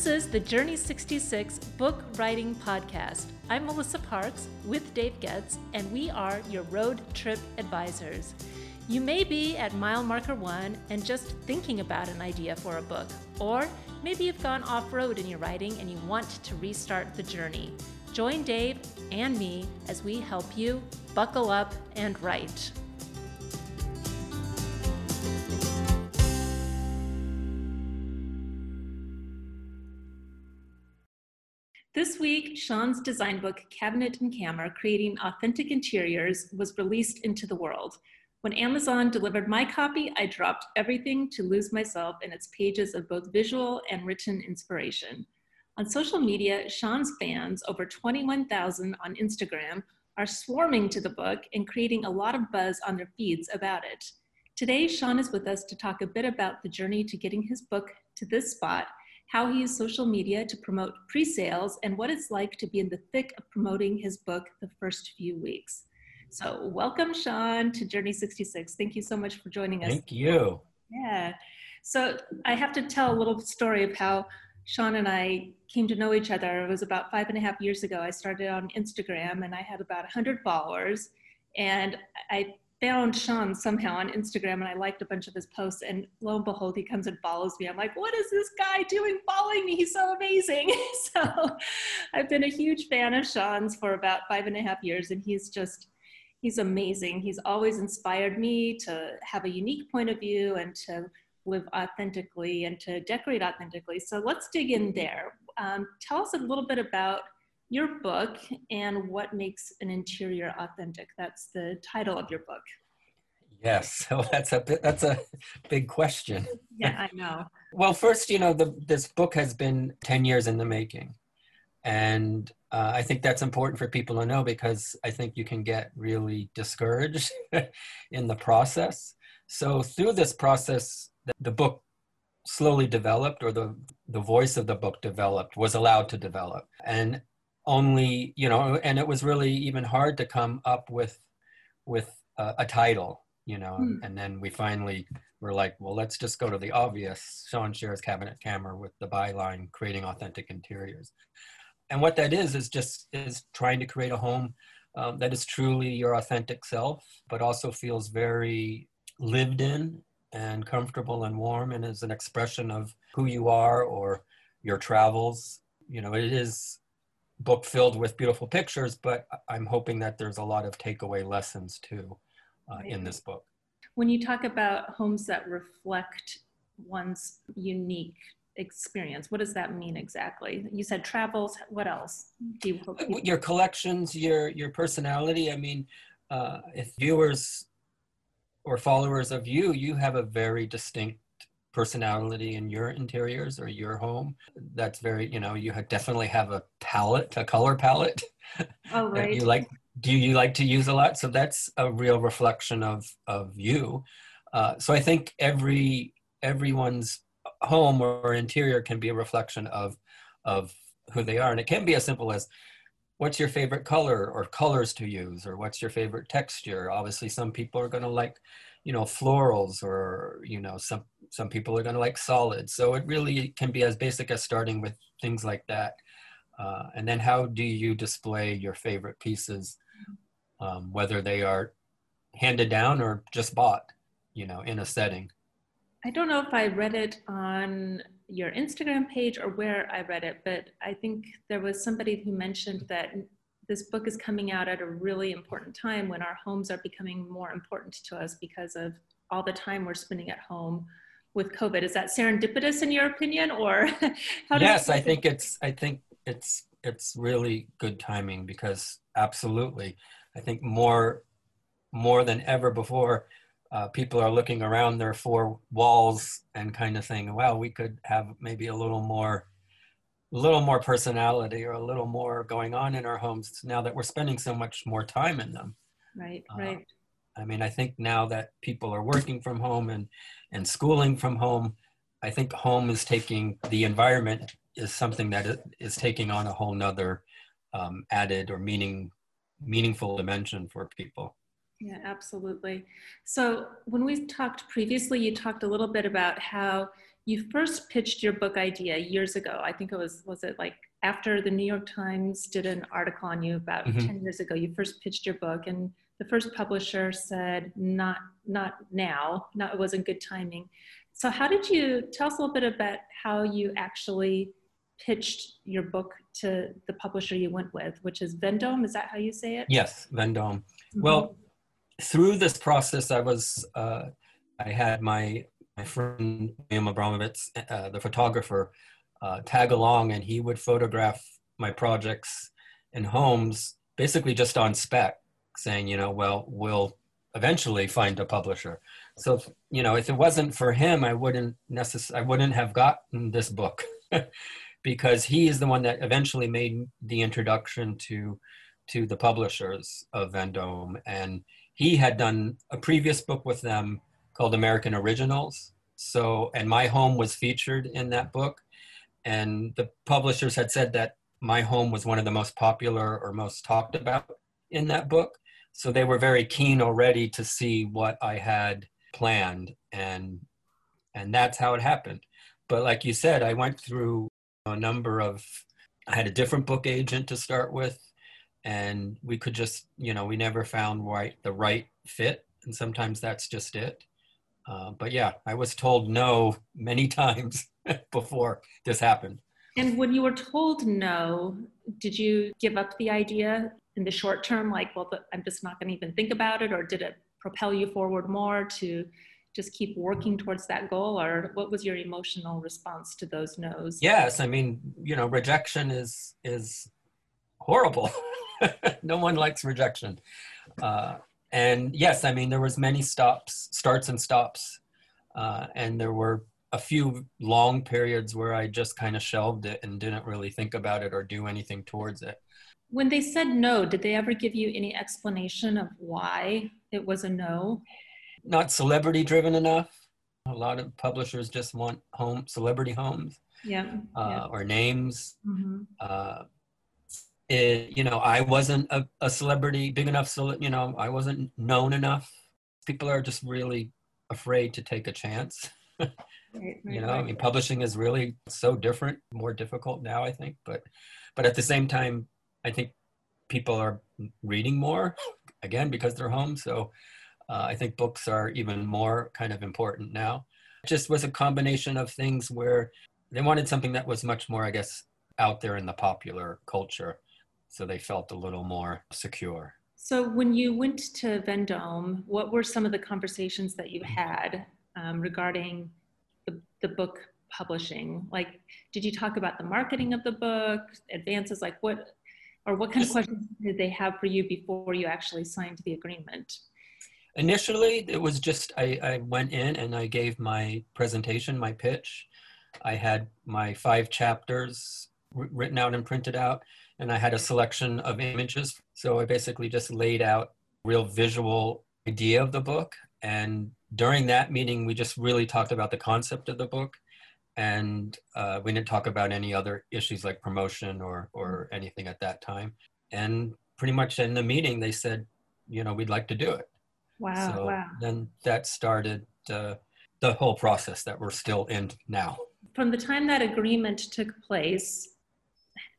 This is the Journey 66 Book Writing Podcast. I'm Melissa Parks with Dave Goetz, and we are your road trip advisors. You may be at mile marker one and just thinking about an idea for a book, or maybe you've gone off road in your writing and you want to restart the journey. Join Dave and me as we help you buckle up and write. This week, Sean's design book, Cabinet and Camera Creating Authentic Interiors, was released into the world. When Amazon delivered my copy, I dropped everything to lose myself in its pages of both visual and written inspiration. On social media, Sean's fans, over 21,000 on Instagram, are swarming to the book and creating a lot of buzz on their feeds about it. Today, Sean is with us to talk a bit about the journey to getting his book to this spot how he used social media to promote pre sales, and what it's like to be in the thick of promoting his book the first few weeks. So, welcome, Sean, to Journey 66. Thank you so much for joining us. Thank you. Yeah. So, I have to tell a little story of how Sean and I came to know each other. It was about five and a half years ago. I started on Instagram and I had about 100 followers. And I found Sean somehow on Instagram and I liked a bunch of his posts and lo and behold, he comes and follows me. I'm like, what is this guy doing following me? He's so amazing. so I've been a huge fan of Sean's for about five and a half years and he's just, he's amazing. He's always inspired me to have a unique point of view and to live authentically and to decorate authentically. So let's dig in there. Um, tell us a little bit about your book and what makes an interior authentic. That's the title of your book. Yes, so that's a that's a big question. Yeah, I know. well, first, you know, the, this book has been ten years in the making, and uh, I think that's important for people to know because I think you can get really discouraged in the process. So through this process, the, the book slowly developed, or the the voice of the book developed, was allowed to develop, and only you know and it was really even hard to come up with with a, a title you know mm. and then we finally were like well let's just go to the obvious sean Scherer's cabinet camera with the byline creating authentic interiors and what that is is just is trying to create a home um, that is truly your authentic self but also feels very lived in and comfortable and warm and is an expression of who you are or your travels you know it is book filled with beautiful pictures, but I'm hoping that there's a lot of takeaway lessons too uh, in this book. When you talk about homes that reflect one's unique experience, what does that mean exactly? You said travels. What else do you hope? You- your collections, your your personality. I mean, uh, if viewers or followers of you, you have a very distinct personality in your interiors or your home that's very you know you definitely have a palette a color palette. Oh, right. you like do you like to use a lot? So that's a real reflection of of you. Uh, so i think every everyone's home or interior can be a reflection of of who they are. And it can be as simple as what's your favorite color or colors to use? Or what's your favorite texture? Obviously some people are going to like you know florals or you know some some people are going to like solids so it really can be as basic as starting with things like that. Uh, and then how do you display your favorite pieces um, whether they are handed down or just bought you know in a setting? I don't know if i read it on your instagram page or where i read it but i think there was somebody who mentioned that this book is coming out at a really important time when our homes are becoming more important to us because of all the time we're spending at home with COVID. Is that serendipitous in your opinion, or yes, I think it's. I think it's it's really good timing because absolutely, I think more more than ever before, uh, people are looking around their four walls and kind of saying, "Well, we could have maybe a little more a little more personality or a little more going on in our homes now that we're spending so much more time in them. Right, uh, right. I mean, I think now that people are working from home and, and schooling from home, I think home is taking the environment is something that is taking on a whole nother um, added or meaning meaningful dimension for people. Yeah, absolutely. So when we talked previously, you talked a little bit about how you first pitched your book idea years ago. I think it was, was it like after the New York Times did an article on you about mm-hmm. 10 years ago, you first pitched your book and the first publisher said, not, not now, not, it wasn't good timing. So how did you, tell us a little bit about how you actually pitched your book to the publisher you went with, which is Vendome. Is that how you say it? Yes, Vendome. Mm-hmm. Well, through this process, I was uh, I had my my friend William Abranowicz, uh, the photographer, uh, tag along, and he would photograph my projects and homes basically just on spec, saying, you know, well, we'll eventually find a publisher. So, you know, if it wasn't for him, I wouldn't necess- I wouldn't have gotten this book. because he is the one that eventually made the introduction to to the publishers of Vendome, and he had done a previous book with them called American Originals. So, and my home was featured in that book, and the publishers had said that my home was one of the most popular or most talked about in that book. So they were very keen already to see what I had planned, and and that's how it happened. But like you said, I went through a number of i had a different book agent to start with and we could just you know we never found right the right fit and sometimes that's just it. Uh, but yeah i was told no many times before this happened. And when you were told no did you give up the idea in the short term like well i'm just not going to even think about it or did it propel you forward more to just keep working towards that goal? Or what was your emotional response to those no's? Yes i mean you know rejection is is horrible. No one likes rejection. Uh, and yes i mean there was many stops starts and stops uh, and there were a few long periods where i just kind of shelved it and didn't really think about it or do anything towards it when they said no did they ever give you any explanation of why it was a no not celebrity driven enough. A lot of publishers just want home celebrity homes. Yeah. Uh, yeah. Or names. Mm-hmm. Uh, it, you know, I wasn't a, a celebrity big enough. So you know, I wasn't known enough. People are just really afraid to take a chance. right, right, you know, right. I mean, publishing is really so different, more difficult now. I think, but but at the same time, I think people are reading more again because they're home. So uh, I think books are even more kind of important now. It just was a combination of things where they wanted something that was much more, I guess, out there in the popular culture. So they felt a little more secure. So when you went to Vendome, what were some of the conversations that you had um, regarding the, the book publishing? Like, did you talk about the marketing of the book, advances, like what, or what kind of questions did they have for you before you actually signed the agreement? Initially, it was just I, I went in and I gave my presentation, my pitch. I had my five chapters written out and printed out, and I had a selection of images. So I basically just laid out real visual idea of the book. And during that meeting, we just really talked about the concept of the book. And uh, we didn't talk about any other issues like promotion or, or anything at that time. And pretty much in the meeting, they said, you know, we'd like to do it. Wow. So wow. then that started uh, the whole process that we're still in now. From the time that agreement took place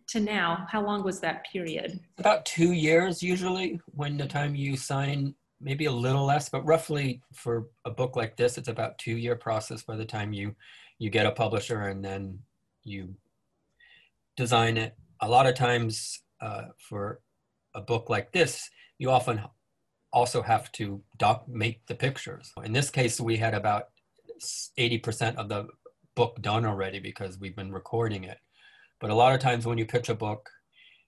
to now, how long was that period? About two years usually when the time you sign, maybe a little less, but roughly for a book like this, it's about two year process by the time you you get a publisher and then you design it. A lot of times uh, for a book like this, you often also have to doc make the pictures. In this case, we had about 80% of the book done already because we've been recording it. But a lot of times when you pitch a book,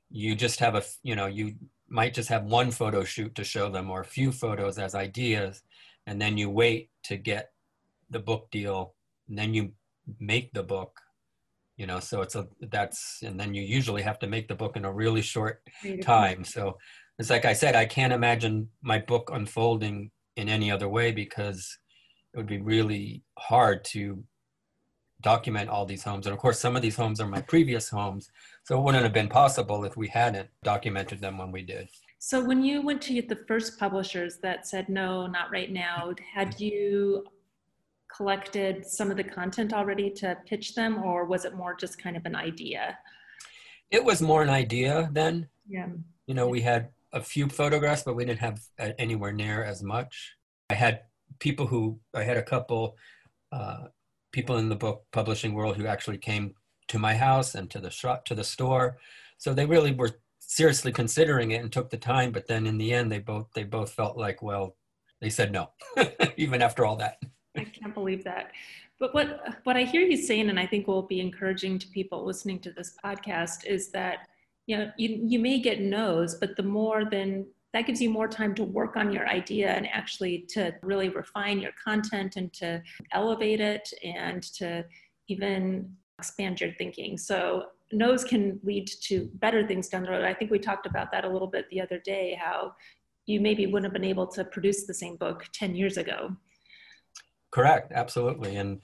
you just have a, you know, you might just have one photo shoot to show them or a few photos as ideas. And then you wait to get the book deal. And then you make the book, you know, so it's a, that's, and then you usually have to make the book in a really short time. So it's like I said, I can't imagine my book unfolding in any other way because it would be really hard to document all these homes. And of course, some of these homes are my previous homes, so it wouldn't have been possible if we hadn't documented them when we did. So when you went to the first publishers that said no, not right now, had you collected some of the content already to pitch them, or was it more just kind of an idea? It was more an idea then. Yeah. You know, we had a few photographs, but we didn't have uh, anywhere near as much. I had people who, I had a couple uh, people in the book publishing world who actually came to my house and to the shop, to the store. So they really were seriously considering it and took the time. But then in the end, they both, they both felt like, well, they said no, even after all that. I can't believe that. But what what I hear you saying, and I think will be encouraging to people listening to this podcast, is that you know you, you may get no's, but the more then that gives you more time to work on your idea and actually to really refine your content and to elevate it and to even expand your thinking. So no's can lead to better things down the road. I think we talked about that a little bit the other day, how you maybe wouldn't have been able to produce the same book 10 years ago Correct, absolutely. And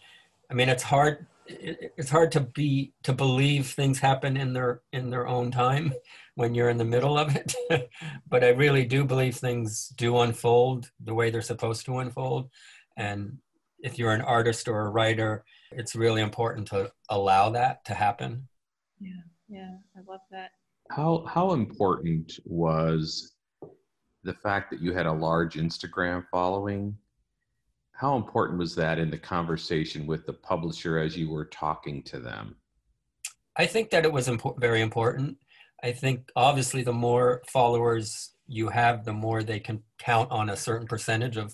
I mean, it's hard. It's hard to be to believe things happen in their in their own time when you're in the middle of it. but I really do believe things do unfold the way they're supposed to unfold. And if you're an artist or a writer, it's really important to allow that to happen. Yeah, yeah, I love that. How how important was the fact that you had a large Instagram following how important was that in the conversation with the publisher as you were talking to them? I think that it was impo- very important. I think obviously the more followers you have, the more they can count on a certain percentage of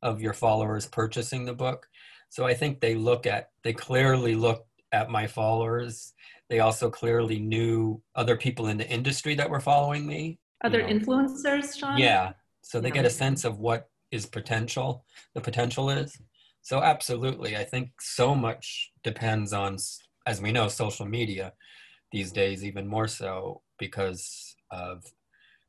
of your followers purchasing the book. So I think they look at they clearly looked at my followers. They also clearly knew other people in the industry that were following me. Other you know. influencers, Sean? Yeah. So they yeah. get a sense of what is potential, the potential is. So absolutely, I think so much depends on, as we know, social media these days, even more so because of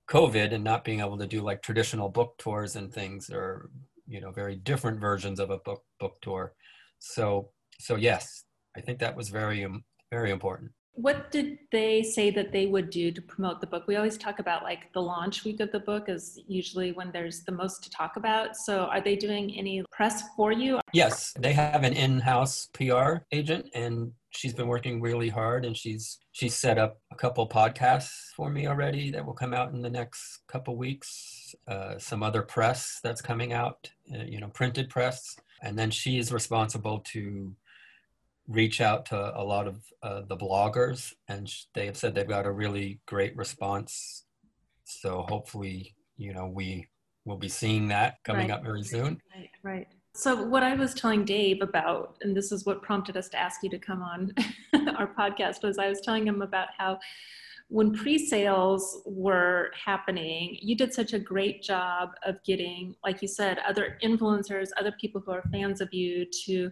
COVID and not being able to do like traditional book tours and things, or you know, very different versions of a book book tour. So, so yes, I think that was very, um, very important what did they say that they would do to promote the book? We always talk about like the launch week of the book is usually when there's the most to talk about. So are they doing any press for you? Yes they have an in-house pr agent and she's been working really hard and she's she's set up a couple podcasts for me already that will come out in the next couple weeks uh, some other press that's coming out uh, you know printed press. And then she is responsible to reach out to a lot of uh, the bloggers, and they have said they've got a really great response. So hopefully, you know, we will be seeing that coming right. up very soon. Right, right. So what I was telling Dave about, and this is what prompted us to ask you to come on our podcast, was I was telling him about how when pre-sales were happening you did such a great job of getting like you said other influencers other people who are fans of you to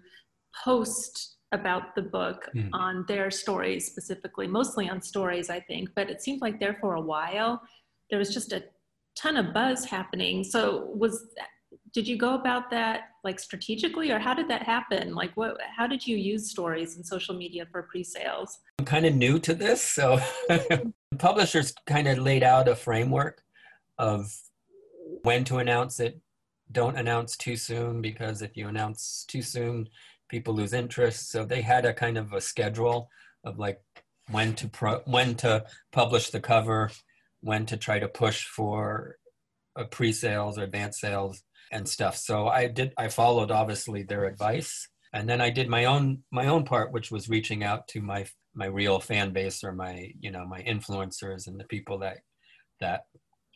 post about the book mm. on their stories specifically, mostly on stories, I think. But it seemed like there for a while, there was just a ton of buzz happening. So was did you go about that like strategically or how did that happen like what how did you use stories and social media for pre-sales i'm kind of new to this so the publishers kind of laid out a framework of when to announce it don't announce too soon because if you announce too soon people lose interest. So they had a kind of a schedule of like when to pro, when to publish the cover, when to try to push for a pre-sales or advanced sales and stuff. So I did I followed obviously their advice and then I did my own my own part which was reaching out to my my real fan base or my you know my influencers and the people that that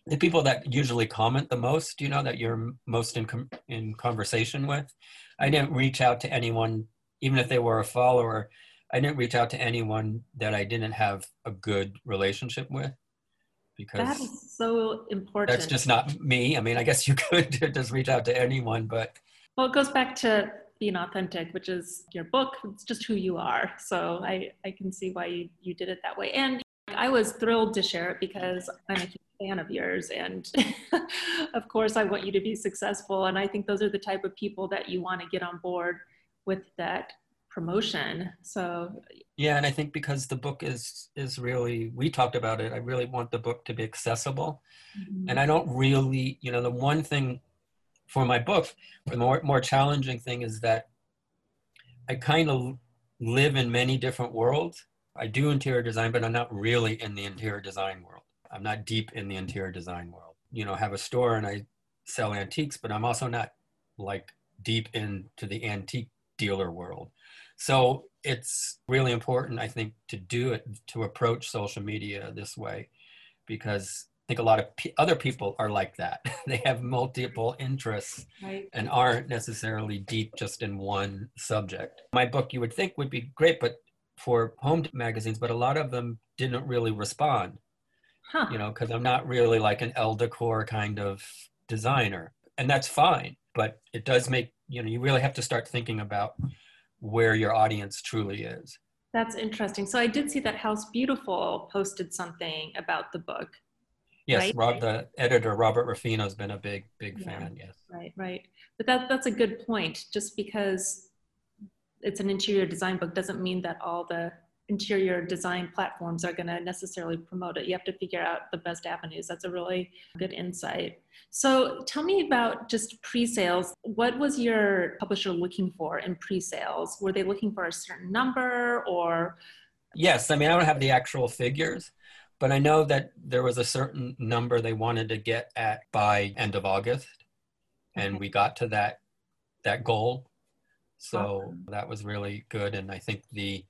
the people that usually comment the most, you know, that you're most in com- in conversation with. I didn't reach out to anyone, even if they were a follower. I didn't reach out to anyone that I didn't have a good relationship with, because that is so important. That's just not me. I mean, I guess you could just reach out to anyone, but well, it goes back to being authentic, which is your book. It's just who you are. So I I can see why you you did it that way, and I was thrilled to share it because I'm a huge fan of yours. And of course, I want you to be successful. And I think those are the type of people that you want to get on board with that promotion. So yeah, and I think because the book is is really we talked about it, I really want the book to be accessible. Mm-hmm. And I don't really, you know, the one thing for my book, the more more challenging thing is that I kind of live in many different worlds. I do interior design, but I'm not really in the interior design world. I'm not deep in the interior design world. You know, I have a store and I sell antiques, but I'm also not like deep into the antique dealer world. So it's really important, I think, to do it, to approach social media this way, because I think a lot of p- other people are like that. they have multiple interests right. and aren't necessarily deep just in one subject. My book, you would think, would be great, but for home magazines, but a lot of them didn't really respond. Huh. You know, because I'm not really like an Elle Decor kind of designer, and that's fine. But it does make you know you really have to start thinking about where your audience truly is. That's interesting. So I did see that House Beautiful posted something about the book. Yes, right? Rob, the editor Robert Rufino has been a big, big yeah. fan. Yes. Right, right. But that that's a good point. Just because it's an interior design book doesn't mean that all the interior design platforms are going to necessarily promote it. You have to figure out the best avenues. That's a really good insight. So tell me about just pre-sales. What was your publisher looking for in pre-sales? Were they looking for a certain number or? Yes, I mean I don't have the actual figures, but I know that there was a certain number they wanted to get at by end of August, and we got to that that goal. So awesome. that was really good, and I think the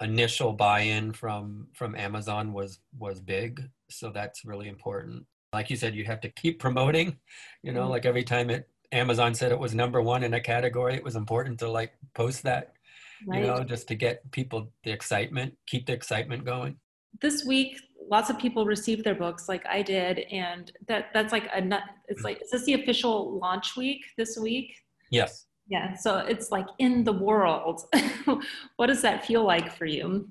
initial buy-in from from Amazon was was big. So that's really important. Like you said, you have to keep promoting. You know, mm-hmm. like every time it Amazon said it was number one in a category, it was important to like post that. Right. You know, just to get people the excitement, keep the excitement going this week lots of people received their books like i did and that that's like a nut it's like is this the official launch week this week yes yeah so it's like in the world what does that feel like for you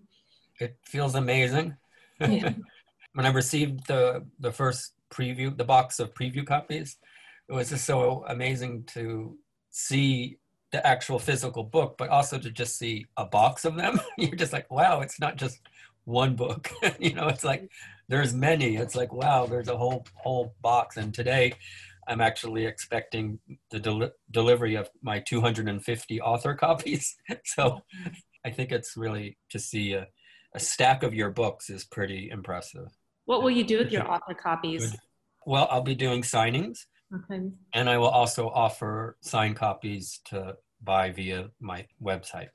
it feels amazing yeah. when i received the the first preview the box of preview copies it was just so amazing to see the actual physical book but also to just see a box of them you're just like wow it's not just one book. you know, it's like there's many. It's like wow, there's a whole whole box. And today, I'm actually expecting the del- delivery of my 250 author copies. so I think it's really to see a, a, stack of your books is pretty impressive. What will you do with your author copies? Well, I'll be doing signings. Okay. And I will also offer signed copies to buy via my website.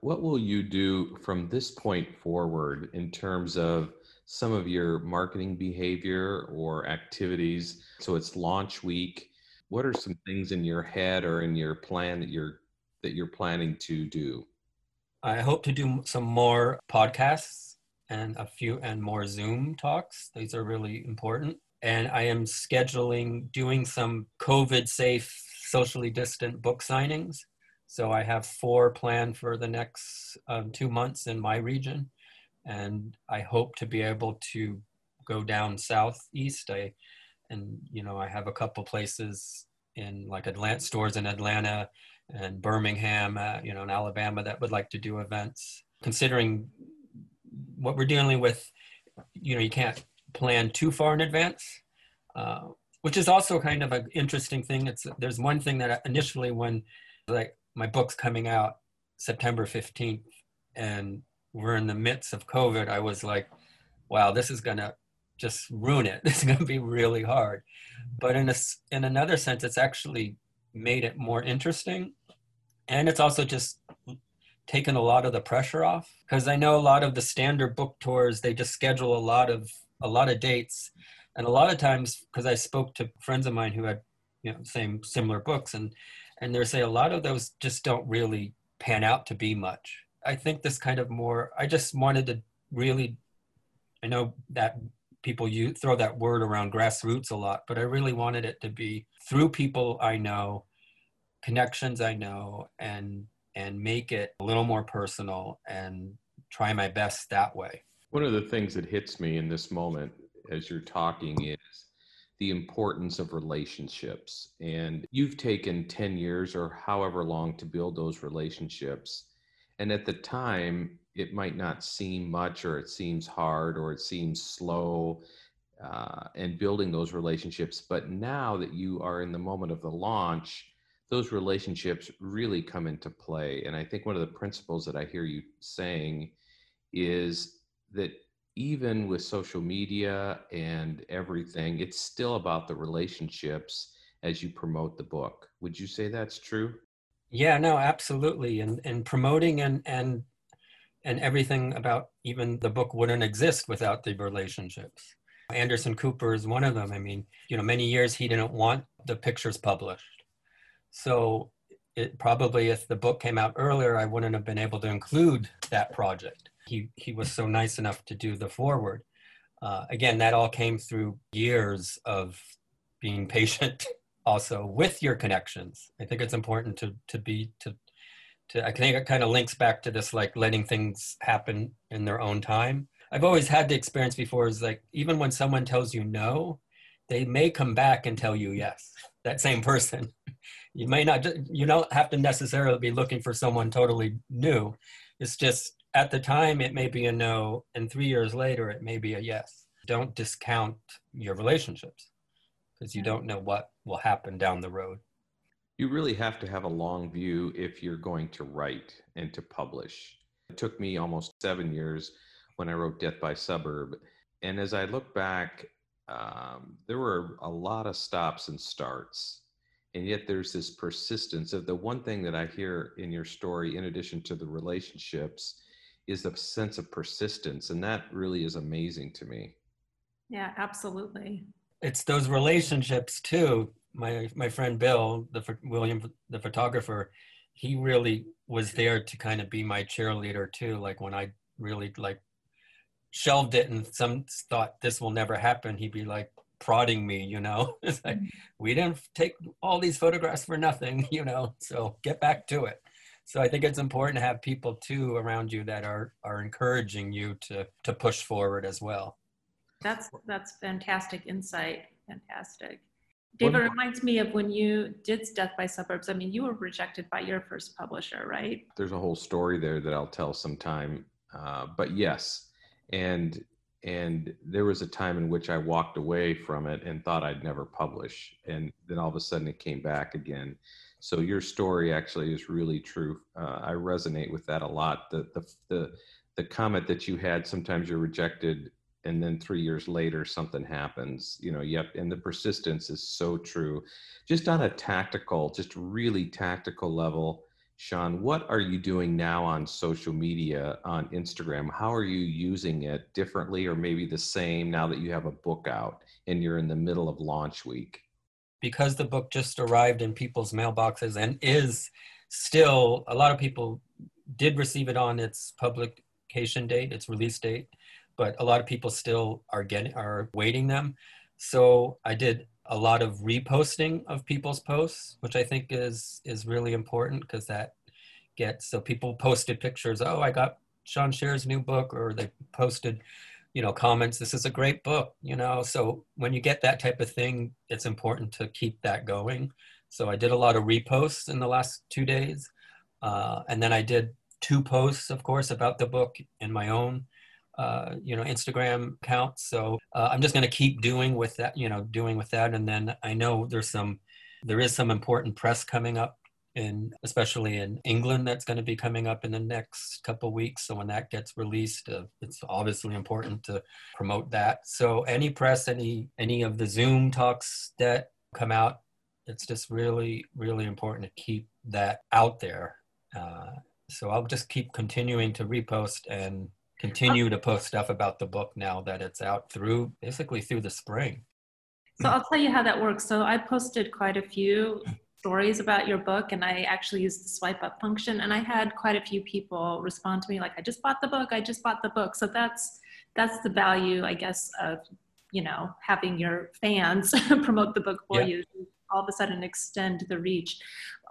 What will you do from this point forward in terms of some of your marketing behavior or activities? So it's launch week. What are some things in your head or in your plan that you're that you're planning to do? I hope to do some more podcasts and a few and more Zoom talks. These are really important. And I am scheduling doing some COVID safe, socially distant book signings so I have four planned for the next um, two months in my region, and I hope to be able to go down southeast. I, and you know, I have a couple places in like Atlanta stores in Atlanta and Birmingham, uh, you know, in Alabama that would like to do events. Considering what we're dealing with, you know, you can't plan too far in advance. Uh, which is also kind of an interesting thing. It's there's one thing that initially when like my book's coming out September 15th, and we're in the midst of COVID. I was like, wow, this is gonna just ruin it. This is gonna be really hard. But in a in another sense, it's actually made it more interesting, and it's also just taken a lot of the pressure off because I know a lot of the standard book tours they just schedule a lot of a lot of dates, and a lot of times because I spoke to friends of mine who had you know same similar books and and there's a, a lot of those just don't really pan out to be much i think this kind of more i just wanted to really i know that people you throw that word around grassroots a lot but i really wanted it to be through people i know connections i know and and make it a little more personal and try my best that way one of the things that hits me in this moment as you're talking is the importance of relationships. And you've taken 10 years or however long to build those relationships. And at the time, it might not seem much, or it seems hard, or it seems slow, uh, and building those relationships. But now that you are in the moment of the launch, those relationships really come into play. And I think one of the principles that I hear you saying is that even with social media and everything, it's still about the relationships as you promote the book. Would you say that's true? Yeah, no, absolutely. And and promoting and and and everything about even the book wouldn't exist without the relationships. Anderson Cooper is one of them. I mean, you know, many years he didn't want the pictures published. So it probably if the book came out earlier, I wouldn't have been able to include that project. He he was so nice enough to do the forward. Uh, again, that all came through years of being patient also with your connections. I think it's important to to be to to I think it kind of links back to this like letting things happen in their own time. I've always had the experience before is like even when someone tells you no, they may come back and tell you yes. That same person. You may not you don't have to necessarily be looking for someone totally new. It's just at the time it may be a no and 3 years later it may be a yes. Don't discount your relationships because you mm. don't know what will happen down the road. You really have to have a long view if you're going to write and to publish. It took me almost seven years when I wrote Death by Suburb. And as I look back, um, there were a lot of stops and starts. And yet there's this persistence of the one thing that I hear in your story, in addition to the relationships, is the sense of persistence. And that really is amazing to me. Yeah, absolutely. It's those relationships too my my friend Bill, the William, the photographer, he really was there to kind of be my cheerleader too. Like when I really like shelved it and some thought this will never happen, he'd be like prodding me, you know. it's like mm-hmm. we didn't take all these photographs for nothing, you know. So get back to it. So I think it's important to have people too around you that are are encouraging you to to push forward as well. That's that's fantastic insight. Fantastic. David reminds me of when you did Death by Suburbs. I mean, you were rejected by your first publisher, right? There's a whole story there that I'll tell sometime. Uh, but yes, and and there was a time in which I walked away from it and thought I'd never publish, and then all of a sudden it came back again. So your story actually is really true. Uh, I resonate with that a lot. The the the the comment that you had sometimes you're rejected and then three years later something happens you know yep and the persistence is so true. Just on a tactical just really tactical level sean what are you doing now on social media on instagram? How are you using it differently or maybe the same now that you have a book out and you're in the middle of launch week? Because the book just arrived in people's mailboxes and is still a lot of people did receive it on its publication date its release date but a lot of people still are getting are waiting them. So I did a lot of reposting of people's posts, which I think is is really important because that gets so people posted pictures. Oh, I got Sean Scherer's new book, or they posted, you know, comments. This is a great book, you know. So when you get that type of thing, it's important to keep that going. So I did a lot of reposts in the last two days, uh, and then I did two posts, of course, about the book in my own uh, you know Instagram account. So uh, I'm just going to keep doing with that, you know, doing with that. And then I know there's some, there is some important press coming up in, especially in England, that's going to be coming up in the next couple weeks. So when that gets released, uh, it's obviously important to promote that. So any press, any any of the Zoom talks that come out, it's just really really important to keep that out there. Uh, so I'll just keep continuing to repost and continue to post stuff about the book now that it's out through basically through the spring. So I'll tell you how that works. So I posted quite a few stories about your book and I actually used the swipe up function and I had quite a few people respond to me like I just bought the book, I just bought the book. So that's that's the value I guess of you know having your fans promote the book for yeah. you all of a sudden extend the reach.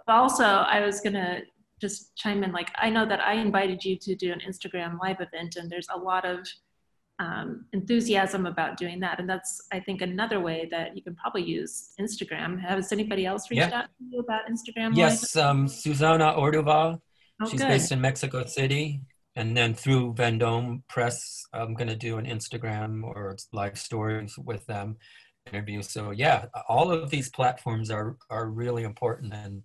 But also I was going to just chime in like i know that i invited you to do an instagram live event and there's a lot of um, enthusiasm about doing that and that's i think another way that you can probably use instagram has anybody else reached yeah. out to you about instagram yes um, susana orduval oh, she's good. based in mexico city and then through vendome press i'm going to do an instagram or live stories with them interview. So yeah, all of these platforms are are really important, and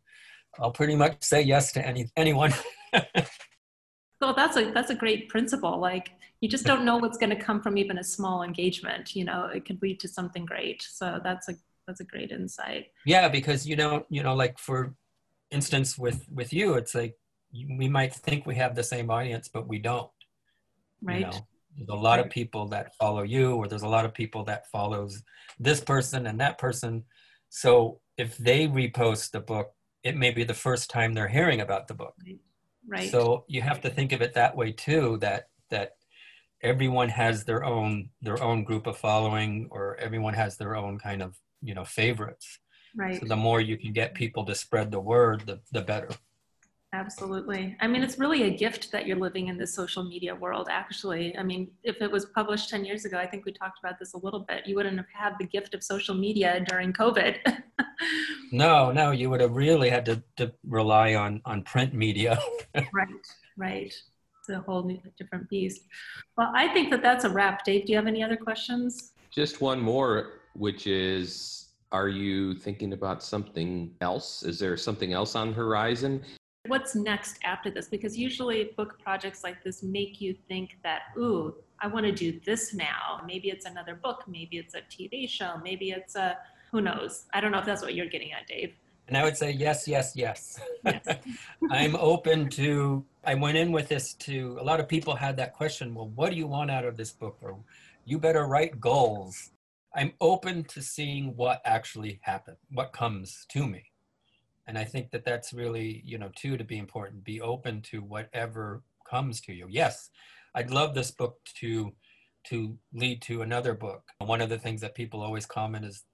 I'll pretty much say yes to any anyone. well, that's a that's a great principle. Like you just don't know what's going to come from even a small engagement. You know, it could lead to something great. So that's a that's a great insight. Yeah, because you don't you know like for instance with with you, it's like we might think we have the same audience, but we don't. Right. You know? There's a lot of people that follow you, or there's a lot of people that follows this person and that person. So if they repost the book, it may be the first time they're hearing about the book. Right. So you have to think of it that way too. That that everyone has their own their own group of following, or everyone has their own kind of you know favorites. Right. So the more you can get people to spread the word, the the better. Absolutely. I mean, it's really a gift that you're living in this social media world, actually. I mean, if it was published 10 years ago, I think we talked about this a little bit, you wouldn't have had the gift of social media during COVID. no, no, you would have really had to, to rely on, on print media. right, right. It's a whole new, different beast. Well, I think that that's a wrap. Dave, do you have any other questions? Just one more, which is are you thinking about something else? Is there something else on the horizon? What's next after this? Because usually book projects like this make you think that, ooh, I want to do this now. Maybe it's another book, maybe it's a TV show, maybe it's a, who knows? I don't know if that's what you're getting at, Dave. And I would say yes, yes, yes. yes. I'm open to, I went in with this to, a lot of people had that question, well, what do you want out of this book? Or you better write goals. I'm open to seeing what actually happens, what comes to me and i think that that's really you know too to be important. Be open to whatever comes to you. Yes i'd love this book to to lead to another book. One of the things that people always comment is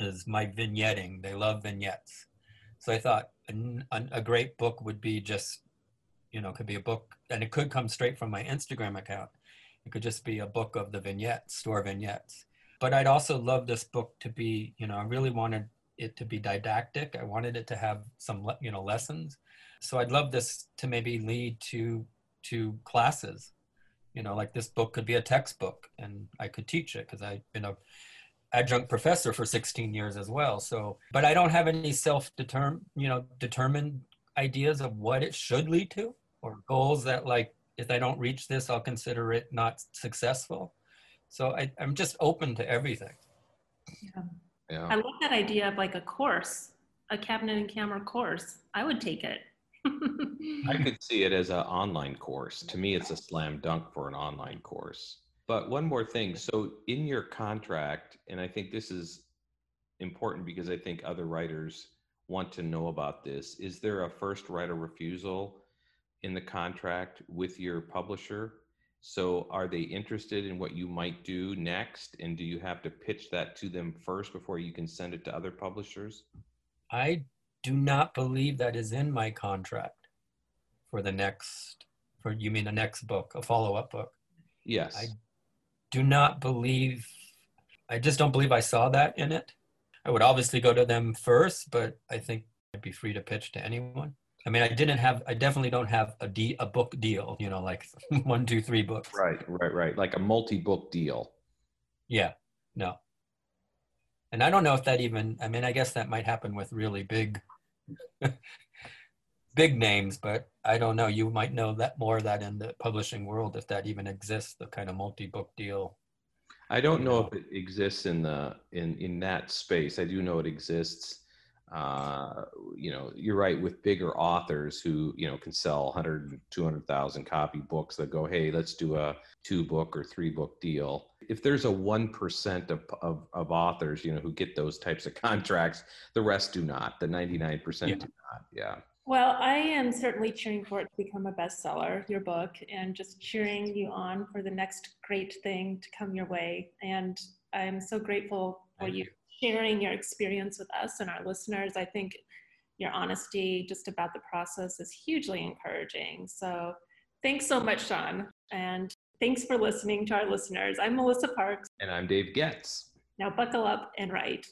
is my vignetting. They love vignettes. So i thought a, a great book would be just you know could be a book and it could come straight from my instagram account. It could just be a book of the vignettes store vignettes. But i'd also love this book to be you know i really wanted it to be didactic. I wanted it to have some, you know, lessons. So I'd love this to maybe lead to to classes. You know, like this book could be a textbook, and I could teach it because I've been a adjunct professor for 16 years as well. So, but I don't have any self-determined, you know, determined ideas of what it should lead to or goals that like if I don't reach this, I'll consider it not successful. So I, I'm just open to everything. Yeah. Yeah. I love that idea of like a course, a cabinet and camera course. I would take it. I could see it as an online course. To me, it's a slam dunk for an online course. But one more thing. So, in your contract, and I think this is important because I think other writers want to know about this, is there a first right of refusal in the contract with your publisher? So are they interested in what you might do next? And do you have to pitch that to them first before you can send it to other publishers? I do not believe that is in my contract for the next, for you mean the next book, a follow up book? Yes. I do not believe, I just don't believe I saw that in it. I would obviously go to them first, but I think I'd be free to pitch to anyone. I mean, I didn't have, I definitely don't have a, de- a book deal, you know, like one, two, three books. Right, right, right. Like a multi book deal. Yeah, no. And I don't know if that even, I mean, I guess that might happen with really big, big names, but I don't know. You might know that more of that in the publishing world, if that even exists, the kind of multi book deal. I don't know, know if it exists in the, in, in that space. I do know it exists uh, you know, you're right with bigger authors who, you know, can sell 100, 200,000 copy books that go, hey, let's do a two book or three book deal. If there's a 1% of, of, of authors, you know, who get those types of contracts, the rest do not. The 99% yeah. do not. Yeah. Well, I am certainly cheering for it to become a bestseller, your book, and just cheering you on for the next great thing to come your way. And I'm so grateful for you, you sharing your experience with us and our listeners. I think your honesty just about the process is hugely encouraging. So thanks so much, Sean. And thanks for listening to our listeners. I'm Melissa Parks. And I'm Dave Goetz. Now buckle up and write.